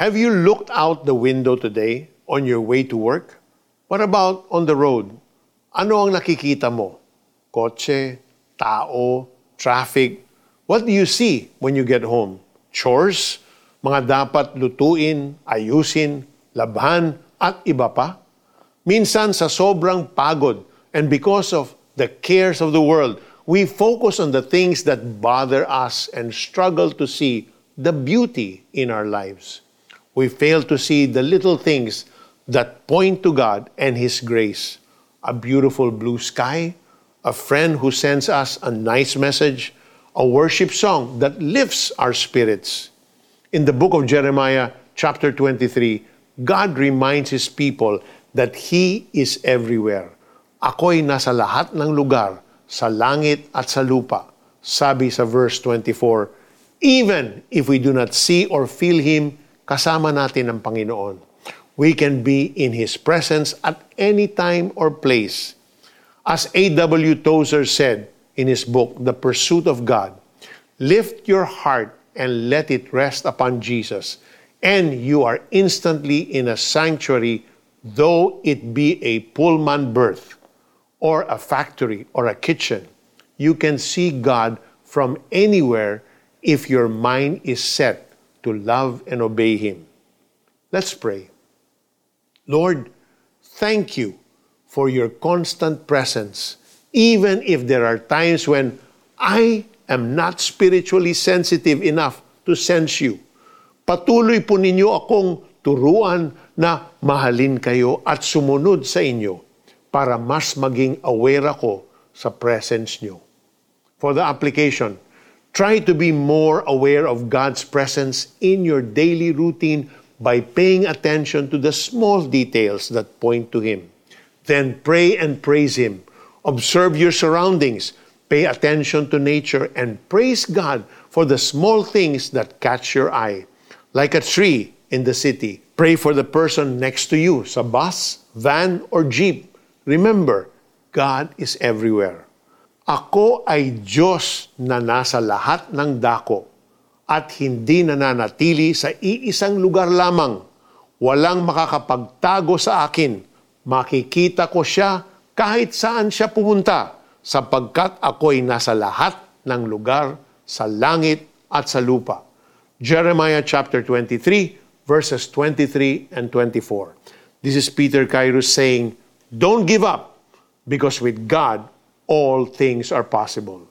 Have you looked out the window today on your way to work? What about on the road? Ano ang nakikita mo? Kotse, tao, traffic. What do you see when you get home? Chores? Mga dapat lutuin, ayusin, labhan, at iba pa? Minsan sa sobrang pagod and because of the cares of the world, we focus on the things that bother us and struggle to see the beauty in our lives we fail to see the little things that point to God and His grace. A beautiful blue sky, a friend who sends us a nice message, a worship song that lifts our spirits. In the book of Jeremiah, chapter 23, God reminds His people that He is everywhere. Ako'y nasa lahat ng lugar, sa langit at sa lupa. Sabi sa verse 24, even if we do not see or feel Him, kasama natin ang Panginoon. We can be in His presence at any time or place. As A.W. Tozer said in his book, The Pursuit of God, lift your heart and let it rest upon Jesus, and you are instantly in a sanctuary, though it be a Pullman berth, or a factory, or a kitchen. You can see God from anywhere if your mind is set to love and obey Him. Let's pray. Lord, thank you for your constant presence, even if there are times when I am not spiritually sensitive enough to sense you. Patuloy po ninyo akong turuan na mahalin kayo at sumunod sa inyo para mas maging aware ako sa presence nyo. For the application, Try to be more aware of God's presence in your daily routine by paying attention to the small details that point to Him. Then pray and praise Him. Observe your surroundings. Pay attention to nature and praise God for the small things that catch your eye. Like a tree in the city, pray for the person next to you, sa bus, van, or jeep. Remember, God is everywhere. Ako ay Diyos na nasa lahat ng dako at hindi nananatili sa iisang lugar lamang. Walang makakapagtago sa akin. Makikita ko siya kahit saan siya pumunta sapagkat ako'y nasa lahat ng lugar sa langit at sa lupa. Jeremiah chapter 23 verses 23 and 24. This is Peter Kairos saying, Don't give up because with God all things are possible.